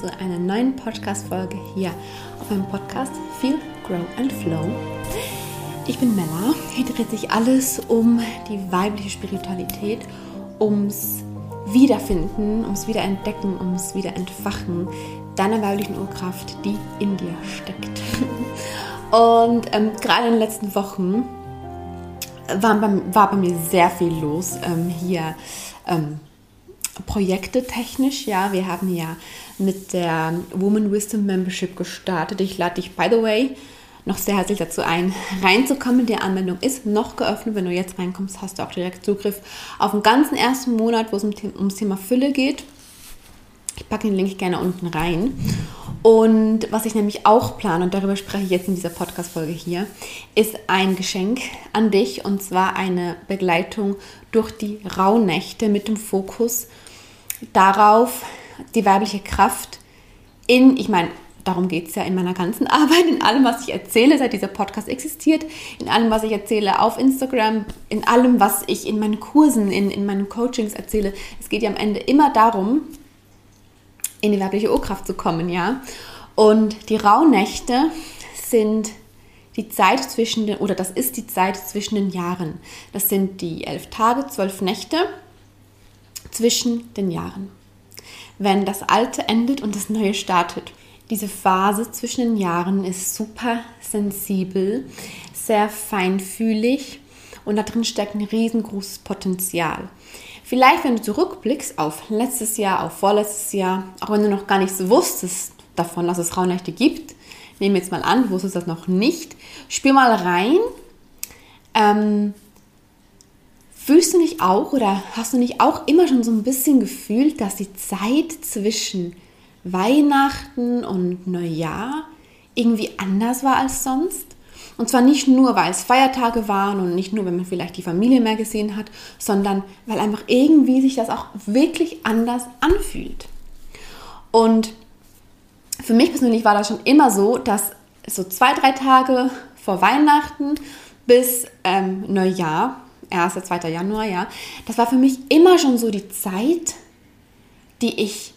zu einer neuen Podcast-Folge hier auf meinem Podcast Feel, Grow and Flow. Ich bin Mella. Hier dreht sich alles um die weibliche Spiritualität, ums Wiederfinden, ums Wiederentdecken, ums Wiederentfachen deiner weiblichen Urkraft, die in dir steckt. Und ähm, gerade in den letzten Wochen war bei, war bei mir sehr viel los ähm, hier. Ähm, Projekte technisch, ja, wir haben ja mit der Woman Wisdom Membership gestartet. Ich lade dich, by the way, noch sehr herzlich dazu ein, reinzukommen. Die Anmeldung ist noch geöffnet. Wenn du jetzt reinkommst, hast du auch direkt Zugriff auf den ganzen ersten Monat, wo es ums Thema Fülle geht. Ich packe den Link gerne unten rein. Und was ich nämlich auch plane, und darüber spreche ich jetzt in dieser Podcast-Folge hier, ist ein Geschenk an dich und zwar eine Begleitung durch die Rauhnächte mit dem Fokus darauf, die weibliche Kraft in, ich meine, darum geht es ja in meiner ganzen Arbeit, in allem, was ich erzähle, seit dieser Podcast existiert, in allem, was ich erzähle auf Instagram, in allem, was ich in meinen Kursen, in, in meinen Coachings erzähle. Es geht ja am Ende immer darum, in die weibliche Urkraft zu kommen, ja. Und die Rauhnächte sind die Zeit zwischen den, oder das ist die Zeit zwischen den Jahren. Das sind die elf Tage, zwölf Nächte zwischen den Jahren. Wenn das Alte endet und das Neue startet. Diese Phase zwischen den Jahren ist super sensibel, sehr feinfühlig und da drin steckt ein riesengroßes Potenzial. Vielleicht, wenn du zurückblickst auf letztes Jahr, auf vorletztes Jahr, auch wenn du noch gar nichts wusstest davon, dass es Rauhnächte gibt, nehmen jetzt mal an, du wusstest das noch nicht, spür mal rein, ähm, Fühlst du nicht auch oder hast du nicht auch immer schon so ein bisschen gefühlt, dass die Zeit zwischen Weihnachten und Neujahr irgendwie anders war als sonst? Und zwar nicht nur, weil es Feiertage waren und nicht nur, wenn man vielleicht die Familie mehr gesehen hat, sondern weil einfach irgendwie sich das auch wirklich anders anfühlt. Und für mich persönlich war das schon immer so, dass so zwei, drei Tage vor Weihnachten bis ähm, Neujahr 1. 2. Januar, ja, das war für mich immer schon so die Zeit, die ich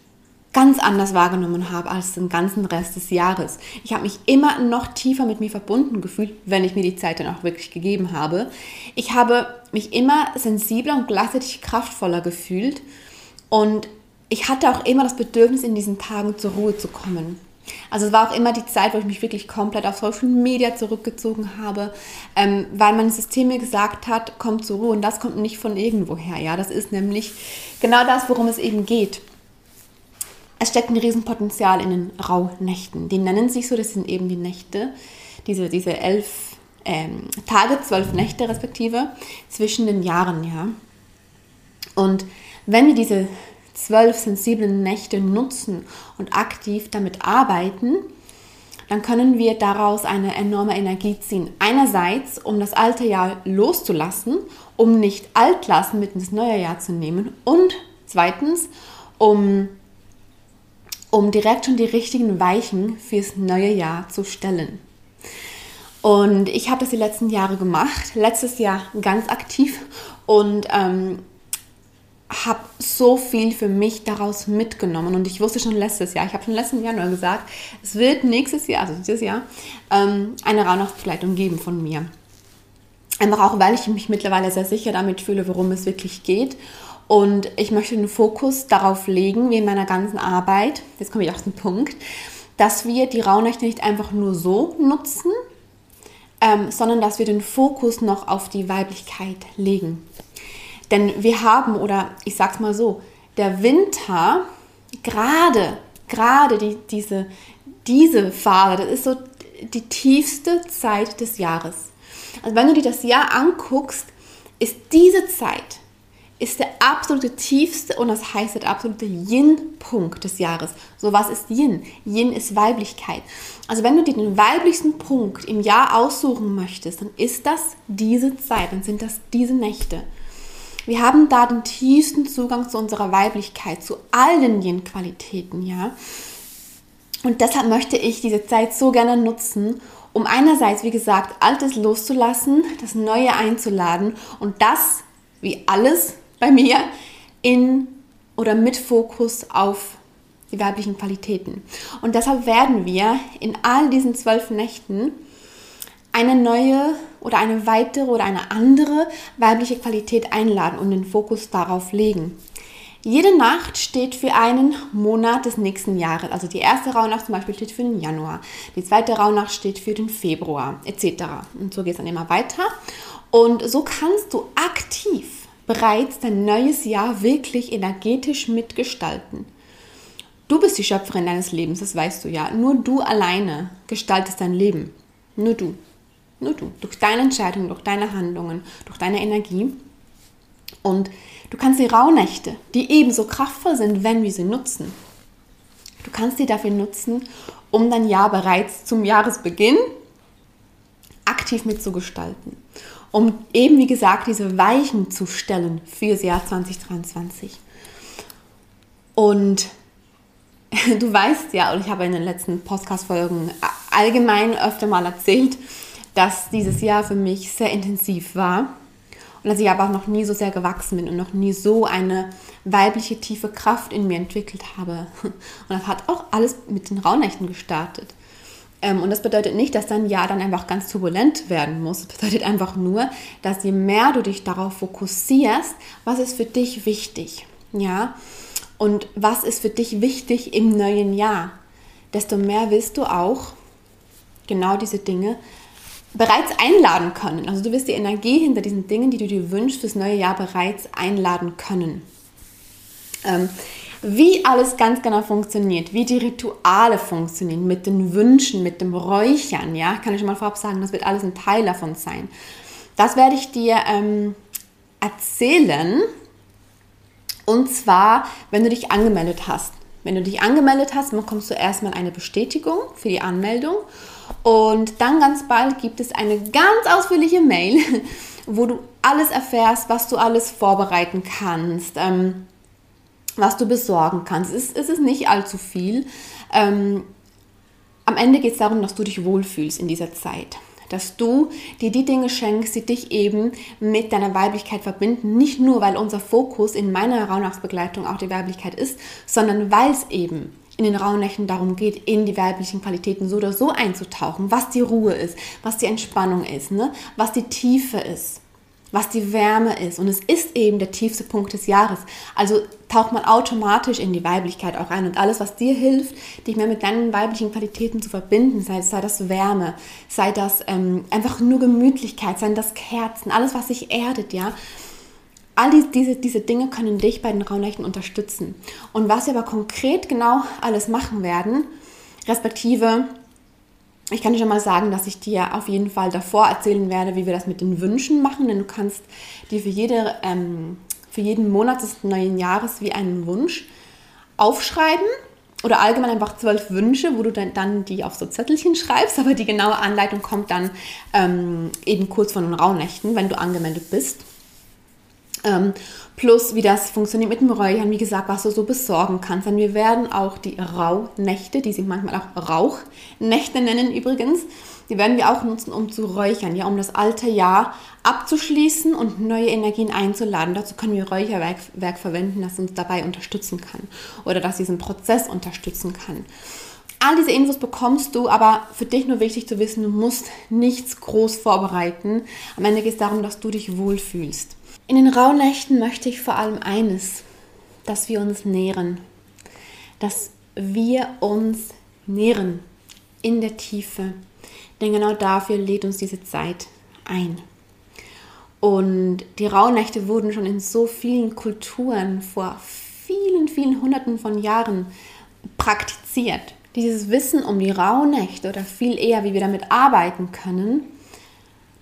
ganz anders wahrgenommen habe als den ganzen Rest des Jahres. Ich habe mich immer noch tiefer mit mir verbunden gefühlt, wenn ich mir die Zeit dann auch wirklich gegeben habe. Ich habe mich immer sensibler und gleichzeitig kraftvoller gefühlt und ich hatte auch immer das Bedürfnis, in diesen Tagen zur Ruhe zu kommen. Also es war auch immer die Zeit, wo ich mich wirklich komplett auf Social Media zurückgezogen habe, ähm, weil mein System mir gesagt hat, komm zur Ruhe und das kommt nicht von irgendwoher. Ja, das ist nämlich genau das, worum es eben geht. Es steckt ein Riesenpotenzial in den Rauhnächten. Die nennen sich so, das sind eben die Nächte, diese, diese elf ähm, Tage, zwölf Nächte respektive, zwischen den Jahren, ja. Und wenn wir diese zwölf sensiblen Nächte nutzen und aktiv damit arbeiten, dann können wir daraus eine enorme Energie ziehen. Einerseits, um das alte Jahr loszulassen, um nicht Altlassen mit ins neue Jahr zu nehmen und zweitens, um, um direkt schon die richtigen Weichen fürs neue Jahr zu stellen. Und ich habe das die letzten Jahre gemacht, letztes Jahr ganz aktiv und ähm, habe so viel für mich daraus mitgenommen und ich wusste schon letztes Jahr, ich habe schon letzten Januar gesagt, es wird nächstes Jahr, also dieses Jahr, ähm, eine Rauhnachtsbegleitung geben von mir. Einfach auch, weil ich mich mittlerweile sehr sicher damit fühle, worum es wirklich geht. Und ich möchte den Fokus darauf legen, wie in meiner ganzen Arbeit, jetzt komme ich auf den Punkt, dass wir die Rauhnächte nicht einfach nur so nutzen, ähm, sondern dass wir den Fokus noch auf die Weiblichkeit legen. Denn wir haben, oder ich sag's mal so, der Winter, gerade, gerade die, diese, diese Phase, das ist so die tiefste Zeit des Jahres. Also wenn du dir das Jahr anguckst, ist diese Zeit ist der absolute tiefste und das heißt der absolute Yin-Punkt des Jahres. So, was ist Yin? Yin ist Weiblichkeit. Also wenn du dir den weiblichsten Punkt im Jahr aussuchen möchtest, dann ist das diese Zeit, dann sind das diese Nächte. Wir haben da den tiefsten Zugang zu unserer Weiblichkeit, zu allen ihren Qualitäten, ja. Und deshalb möchte ich diese Zeit so gerne nutzen, um einerseits, wie gesagt, Altes loszulassen, das Neue einzuladen und das, wie alles bei mir, in oder mit Fokus auf die weiblichen Qualitäten. Und deshalb werden wir in all diesen zwölf Nächten eine neue oder eine weitere oder eine andere weibliche Qualität einladen und den Fokus darauf legen. Jede Nacht steht für einen Monat des nächsten Jahres. Also die erste Rauhnacht zum Beispiel steht für den Januar, die zweite Rauhnacht steht für den Februar etc. Und so geht es dann immer weiter. Und so kannst du aktiv bereits dein neues Jahr wirklich energetisch mitgestalten. Du bist die Schöpferin deines Lebens, das weißt du ja. Nur du alleine gestaltest dein Leben. Nur du. Nur du. Durch deine Entscheidungen, durch deine Handlungen, durch deine Energie. Und du kannst die Rauhnächte, die ebenso kraftvoll sind, wenn wir sie nutzen, du kannst sie dafür nutzen, um dein Jahr bereits zum Jahresbeginn aktiv mitzugestalten. Um eben, wie gesagt, diese Weichen zu stellen für das Jahr 2023. Und du weißt ja, und ich habe in den letzten Podcast-Folgen allgemein öfter mal erzählt, dass dieses Jahr für mich sehr intensiv war und dass ich aber auch noch nie so sehr gewachsen bin und noch nie so eine weibliche tiefe Kraft in mir entwickelt habe. Und das hat auch alles mit den Rauhnächten gestartet. Ähm, und das bedeutet nicht, dass dein Jahr dann einfach ganz turbulent werden muss. Das bedeutet einfach nur, dass je mehr du dich darauf fokussierst, was ist für dich wichtig, ja, und was ist für dich wichtig im neuen Jahr, desto mehr willst du auch genau diese Dinge bereits einladen können. Also du wirst die Energie hinter diesen Dingen, die du dir wünschst, fürs neue Jahr bereits einladen können. Ähm, wie alles ganz genau funktioniert, wie die Rituale funktionieren, mit den Wünschen, mit dem Räuchern, ja, kann ich schon mal vorab sagen, das wird alles ein Teil davon sein. Das werde ich dir ähm, erzählen und zwar, wenn du dich angemeldet hast. Wenn du dich angemeldet hast, bekommst du erstmal eine Bestätigung für die Anmeldung. Und dann ganz bald gibt es eine ganz ausführliche Mail, wo du alles erfährst, was du alles vorbereiten kannst, ähm, was du besorgen kannst. Es, es ist nicht allzu viel. Ähm, am Ende geht es darum, dass du dich wohlfühlst in dieser Zeit dass du dir die Dinge schenkst, die dich eben mit deiner Weiblichkeit verbinden. Nicht nur, weil unser Fokus in meiner Rauhnachtsbegleitung auch die Weiblichkeit ist, sondern weil es eben in den Rauhnächten darum geht, in die weiblichen Qualitäten so oder so einzutauchen, was die Ruhe ist, was die Entspannung ist, ne? was die Tiefe ist was die Wärme ist. Und es ist eben der tiefste Punkt des Jahres. Also taucht man automatisch in die Weiblichkeit auch ein. Und alles, was dir hilft, dich mehr mit deinen weiblichen Qualitäten zu verbinden, sei, sei das Wärme, sei das ähm, einfach nur Gemütlichkeit, sei das Kerzen, alles, was sich erdet, ja. All diese, diese Dinge können dich bei den Raunächten unterstützen. Und was wir aber konkret genau alles machen werden, respektive ich kann dir schon mal sagen, dass ich dir auf jeden Fall davor erzählen werde, wie wir das mit den Wünschen machen, denn du kannst dir für, jede, ähm, für jeden Monat des neuen Jahres wie einen Wunsch aufschreiben oder allgemein einfach zwölf Wünsche, wo du dann, dann die auf so Zettelchen schreibst, aber die genaue Anleitung kommt dann ähm, eben kurz vor den Rauhnächten, wenn du angemeldet bist. Ähm, plus wie das funktioniert mit dem Räuchern, wie gesagt, was du so besorgen kannst. Denn wir werden auch die Rauhnächte, die sich manchmal auch Rauchnächte nennen übrigens, die werden wir auch nutzen, um zu räuchern, ja, um das alte Jahr abzuschließen und neue Energien einzuladen. Dazu können wir Räucherwerk Werk verwenden, das uns dabei unterstützen kann oder das diesen Prozess unterstützen kann. All diese Infos bekommst du, aber für dich nur wichtig zu wissen, du musst nichts groß vorbereiten. Am Ende geht es darum, dass du dich wohlfühlst. In den Rauhnächten möchte ich vor allem eines, dass wir uns nähren, dass wir uns nähren in der Tiefe, denn genau dafür lädt uns diese Zeit ein. Und die Rauhnächte wurden schon in so vielen Kulturen vor vielen, vielen Hunderten von Jahren praktiziert. Dieses Wissen um die Rauhnächte oder viel eher, wie wir damit arbeiten können,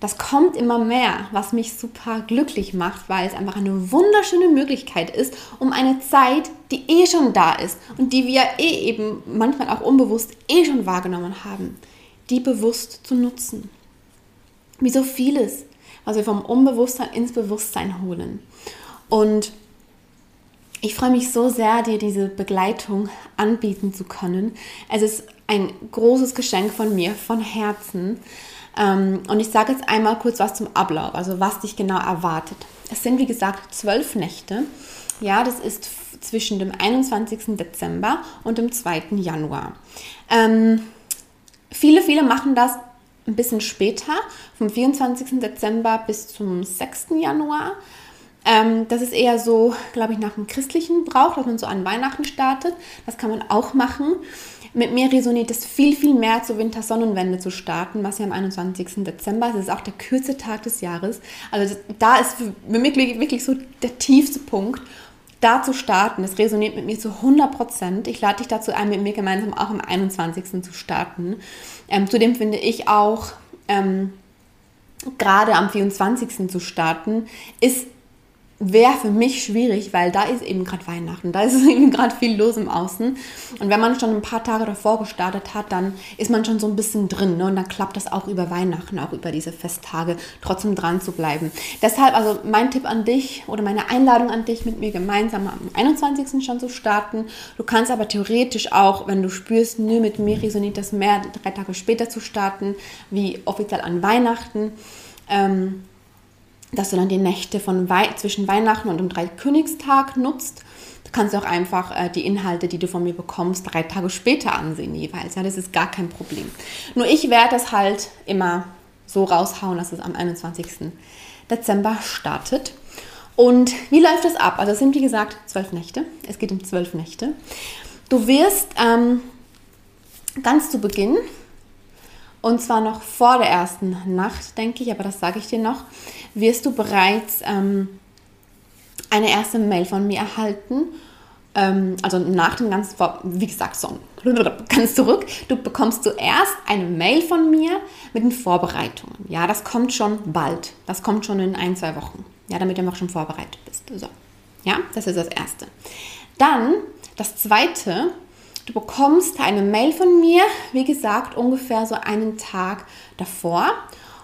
das kommt immer mehr, was mich super glücklich macht, weil es einfach eine wunderschöne Möglichkeit ist, um eine Zeit, die eh schon da ist und die wir eh eben manchmal auch unbewusst eh schon wahrgenommen haben, die bewusst zu nutzen. Wie so vieles, was wir vom Unbewusstsein ins Bewusstsein holen. Und ich freue mich so sehr, dir diese Begleitung anbieten zu können. Es ist ein großes Geschenk von mir, von Herzen. Ähm, und ich sage jetzt einmal kurz was zum Ablauf, also was dich genau erwartet. Es sind wie gesagt zwölf Nächte. Ja, das ist zwischen dem 21. Dezember und dem 2. Januar. Ähm, viele, viele machen das ein bisschen später, vom 24. Dezember bis zum 6. Januar. Ähm, das ist eher so, glaube ich, nach dem christlichen Brauch, dass man so an Weihnachten startet. Das kann man auch machen. Mit mir resoniert es viel, viel mehr zur Wintersonnenwende zu starten, was ja am 21. Dezember ist. Das ist auch der kürzeste Tag des Jahres. Also da ist für mich wirklich so der tiefste Punkt, da zu starten. Das resoniert mit mir zu 100 Prozent. Ich lade dich dazu ein, mit mir gemeinsam auch am 21. zu starten. Ähm, zudem finde ich auch, ähm, gerade am 24. zu starten, ist wäre für mich schwierig, weil da ist eben gerade Weihnachten, da ist eben gerade viel los im Außen. Und wenn man schon ein paar Tage davor gestartet hat, dann ist man schon so ein bisschen drin. Ne? Und dann klappt das auch über Weihnachten, auch über diese Festtage, trotzdem dran zu bleiben. Deshalb, also mein Tipp an dich oder meine Einladung an dich, mit mir gemeinsam am 21. schon zu starten. Du kannst aber theoretisch auch, wenn du spürst, nö, mit mir resoniert das mehr, drei Tage später zu starten, wie offiziell an Weihnachten. Ähm, dass du dann die Nächte von Wei zwischen Weihnachten und dem Dreikönigstag nutzt. Du kannst auch einfach äh, die Inhalte, die du von mir bekommst, drei Tage später ansehen jeweils. Ja, das ist gar kein Problem. Nur ich werde es halt immer so raushauen, dass es am 21. Dezember startet. Und wie läuft es ab? Also es sind wie gesagt zwölf Nächte. Es geht um zwölf Nächte. Du wirst ähm, ganz zu Beginn und zwar noch vor der ersten Nacht, denke ich, aber das sage ich dir noch, wirst du bereits ähm, eine erste Mail von mir erhalten. Ähm, also nach dem ganzen, wie gesagt, so ganz zurück. Du bekommst zuerst eine Mail von mir mit den Vorbereitungen. Ja, das kommt schon bald. Das kommt schon in ein, zwei Wochen. Ja, damit du auch schon vorbereitet bist. So. Ja, das ist das Erste. Dann, das Zweite, Du bekommst eine Mail von mir, wie gesagt, ungefähr so einen Tag davor.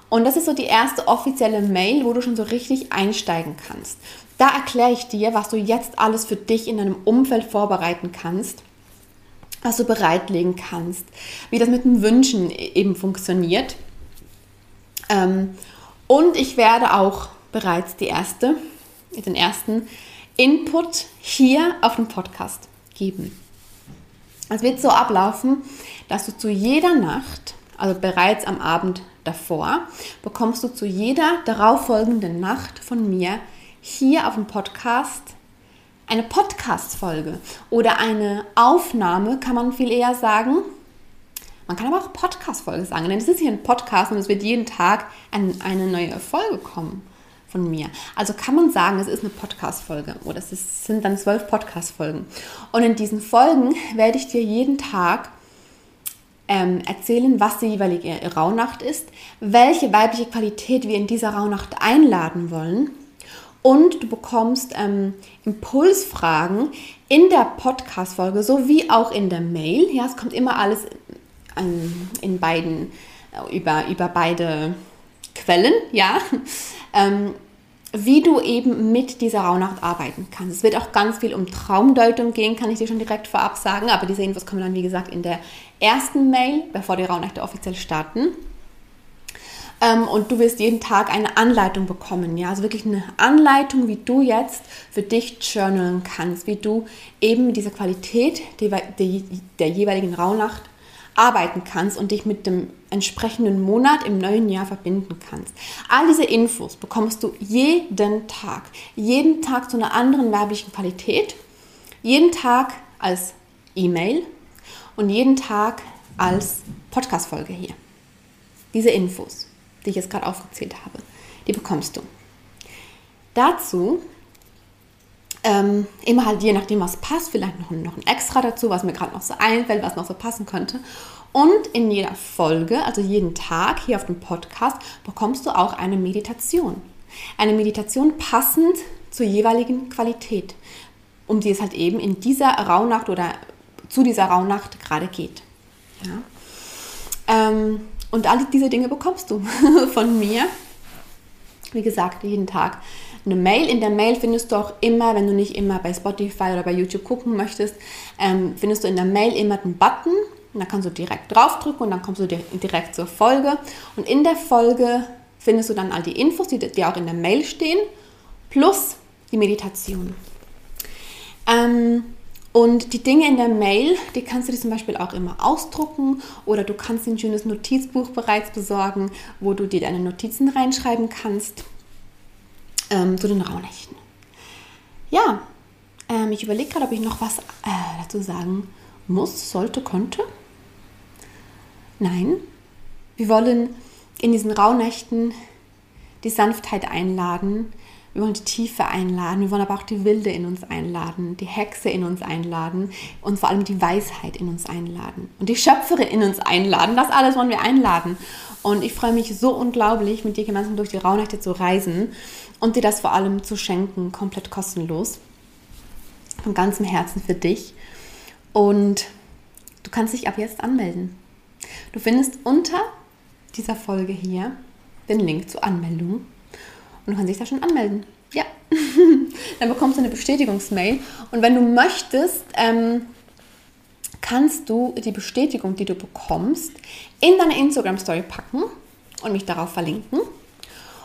Und das ist so die erste offizielle Mail, wo du schon so richtig einsteigen kannst. Da erkläre ich dir, was du jetzt alles für dich in deinem Umfeld vorbereiten kannst, was du bereitlegen kannst, wie das mit den Wünschen eben funktioniert. Ähm, und ich werde auch bereits die erste, den ersten Input hier auf dem Podcast geben. Es wird so ablaufen, dass du zu jeder Nacht, also bereits am Abend davor, bekommst du zu jeder darauffolgenden Nacht von mir hier auf dem Podcast eine Podcast-Folge oder eine Aufnahme, kann man viel eher sagen. Man kann aber auch Podcast-Folge sagen, denn es ist hier ein Podcast und es wird jeden Tag eine neue Folge kommen von mir. Also kann man sagen, es ist eine Podcast-Folge oder es ist, sind dann zwölf Podcast-Folgen. Und in diesen Folgen werde ich dir jeden Tag ähm, erzählen, was die jeweilige Rauhnacht ist, welche weibliche Qualität wir in dieser Rauhnacht einladen wollen. Und du bekommst ähm, Impulsfragen in der Podcast-Folge sowie auch in der Mail. Ja, es kommt immer alles in, in beiden, äh, über, über beide Quellen, ja. Ähm, wie du eben mit dieser Rauhnacht arbeiten kannst. Es wird auch ganz viel um Traumdeutung gehen, kann ich dir schon direkt vorab sagen, aber diese Infos kommen dann, wie gesagt, in der ersten Mail, bevor die Rauhnächte offiziell starten. Ähm, und du wirst jeden Tag eine Anleitung bekommen, ja, also wirklich eine Anleitung, wie du jetzt für dich journalen kannst, wie du eben mit dieser Qualität der, der, der jeweiligen Rauhnacht arbeiten kannst und dich mit dem entsprechenden Monat im neuen Jahr verbinden kannst. All diese Infos bekommst du jeden Tag. Jeden Tag zu einer anderen weiblichen Qualität. Jeden Tag als E-Mail und jeden Tag als Podcast-Folge hier. Diese Infos, die ich jetzt gerade aufgezählt habe, die bekommst du. Dazu ähm, immer halt je nachdem, was passt, vielleicht noch, noch ein Extra dazu, was mir gerade noch so einfällt, was noch so passen könnte. Und in jeder Folge, also jeden Tag hier auf dem Podcast, bekommst du auch eine Meditation. Eine Meditation passend zur jeweiligen Qualität, um die es halt eben in dieser Rauhnacht oder zu dieser Rauhnacht gerade geht. Ja? Ähm, und all diese Dinge bekommst du von mir. Wie gesagt, jeden Tag eine Mail. In der Mail findest du auch immer, wenn du nicht immer bei Spotify oder bei YouTube gucken möchtest, ähm, findest du in der Mail immer den Button. Da kannst du direkt draufdrücken und dann kommst du direkt zur Folge. Und in der Folge findest du dann all die Infos, die, die auch in der Mail stehen, plus die Meditation. Ähm, und die Dinge in der Mail, die kannst du dir zum Beispiel auch immer ausdrucken oder du kannst ein schönes Notizbuch bereits besorgen, wo du dir deine Notizen reinschreiben kannst ähm, zu den Rauhnächten. Ja, ähm, ich überlege gerade, ob ich noch was äh, dazu sagen muss, sollte, könnte. Nein, wir wollen in diesen Rauhnächten die Sanftheit einladen, wir wollen die Tiefe einladen, wir wollen aber auch die Wilde in uns einladen, die Hexe in uns einladen und vor allem die Weisheit in uns einladen und die Schöpferin in uns einladen. Das alles wollen wir einladen. Und ich freue mich so unglaublich, mit dir gemeinsam durch die Rauhnächte zu reisen und dir das vor allem zu schenken, komplett kostenlos. Von ganzem Herzen für dich. Und du kannst dich ab jetzt anmelden. Du findest unter dieser Folge hier den Link zur Anmeldung und du kannst dich da schon anmelden. Ja. Dann bekommst du eine Bestätigungsmail. Und wenn du möchtest, ähm, kannst du die Bestätigung, die du bekommst, in deine Instagram-Story packen und mich darauf verlinken.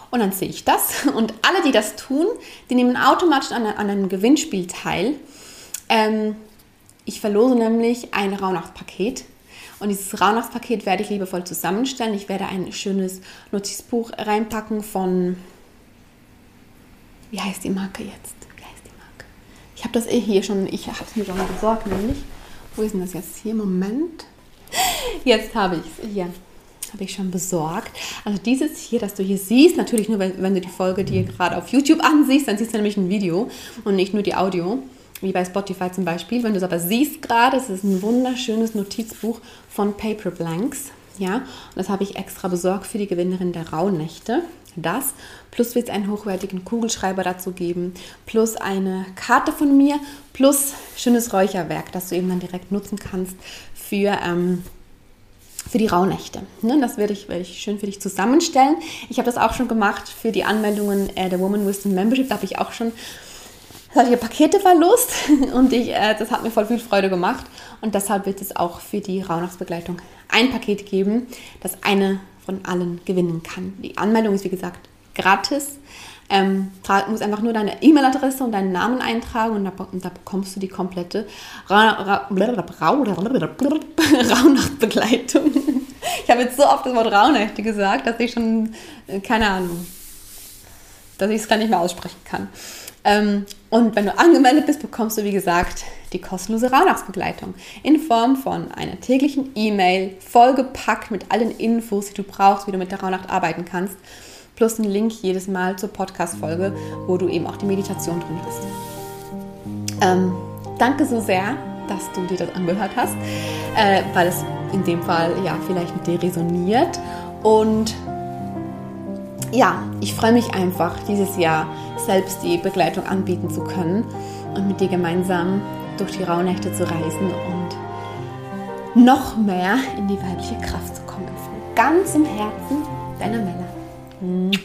Und dann sehe ich das. Und alle, die das tun, die nehmen automatisch an, an einem Gewinnspiel teil. Ähm, ich verlose nämlich ein Rauhnachtspaket. Und dieses Rauhnachtspaket werde ich liebevoll zusammenstellen. Ich werde ein schönes Notizbuch reinpacken von wie heißt die Marke jetzt? Wie heißt die Marke? Ich habe das eh hier schon, ich habe es mir schon besorgt, nämlich. Wo ist denn das jetzt? Hier, Moment. Jetzt habe ich es. Hier habe ich schon besorgt. Also dieses hier, das du hier siehst, natürlich nur, wenn, wenn du die Folge dir gerade auf YouTube ansiehst, dann siehst du nämlich ein Video und nicht nur die Audio, wie bei Spotify zum Beispiel. Wenn du es aber siehst gerade, es ist ein wunderschönes Notizbuch von Paper Blanks. Ja, und das habe ich extra besorgt für die Gewinnerin der Rauhnächte. Das, plus wird es einen hochwertigen Kugelschreiber dazu geben, plus eine Karte von mir, plus schönes Räucherwerk, das du eben dann direkt nutzen kannst für, ähm, für die Rauhnächte. Ne, das werde ich, werde ich schön für dich zusammenstellen. Ich habe das auch schon gemacht für die Anmeldungen äh, der Woman Wisdom Membership. Da habe ich auch schon solche Pakete verlost und ich, äh, das hat mir voll viel Freude gemacht. Und deshalb wird es auch für die Rauhnachtsbegleitung ein Paket geben, das eine von allen gewinnen kann. Die Anmeldung ist wie gesagt gratis. Ähm, musst einfach nur deine E-Mail-Adresse und deinen Namen eintragen und da, und da bekommst du die komplette Rauhnachtbegleitung. Ich habe jetzt so oft das Wort Rauhnächte gesagt, dass ich schon, äh, keine Ahnung, dass ich es gar nicht mehr aussprechen kann. Ähm, und wenn du angemeldet bist, bekommst du, wie gesagt, die kostenlose Rauhnachtsbegleitung in Form von einer täglichen E-Mail, vollgepackt mit allen Infos, die du brauchst, wie du mit der Rauhnacht arbeiten kannst, plus ein Link jedes Mal zur Podcast-Folge, wo du eben auch die Meditation drin hast. Ähm, danke so sehr, dass du dir das angehört hast, äh, weil es in dem Fall ja vielleicht mit dir resoniert. Und ja, ich freue mich einfach, dieses Jahr selbst die Begleitung anbieten zu können und mit dir gemeinsam durch die Rauhnächte zu reisen und noch mehr in die weibliche Kraft zu kommen. Von ganzem Herzen, deiner Mella.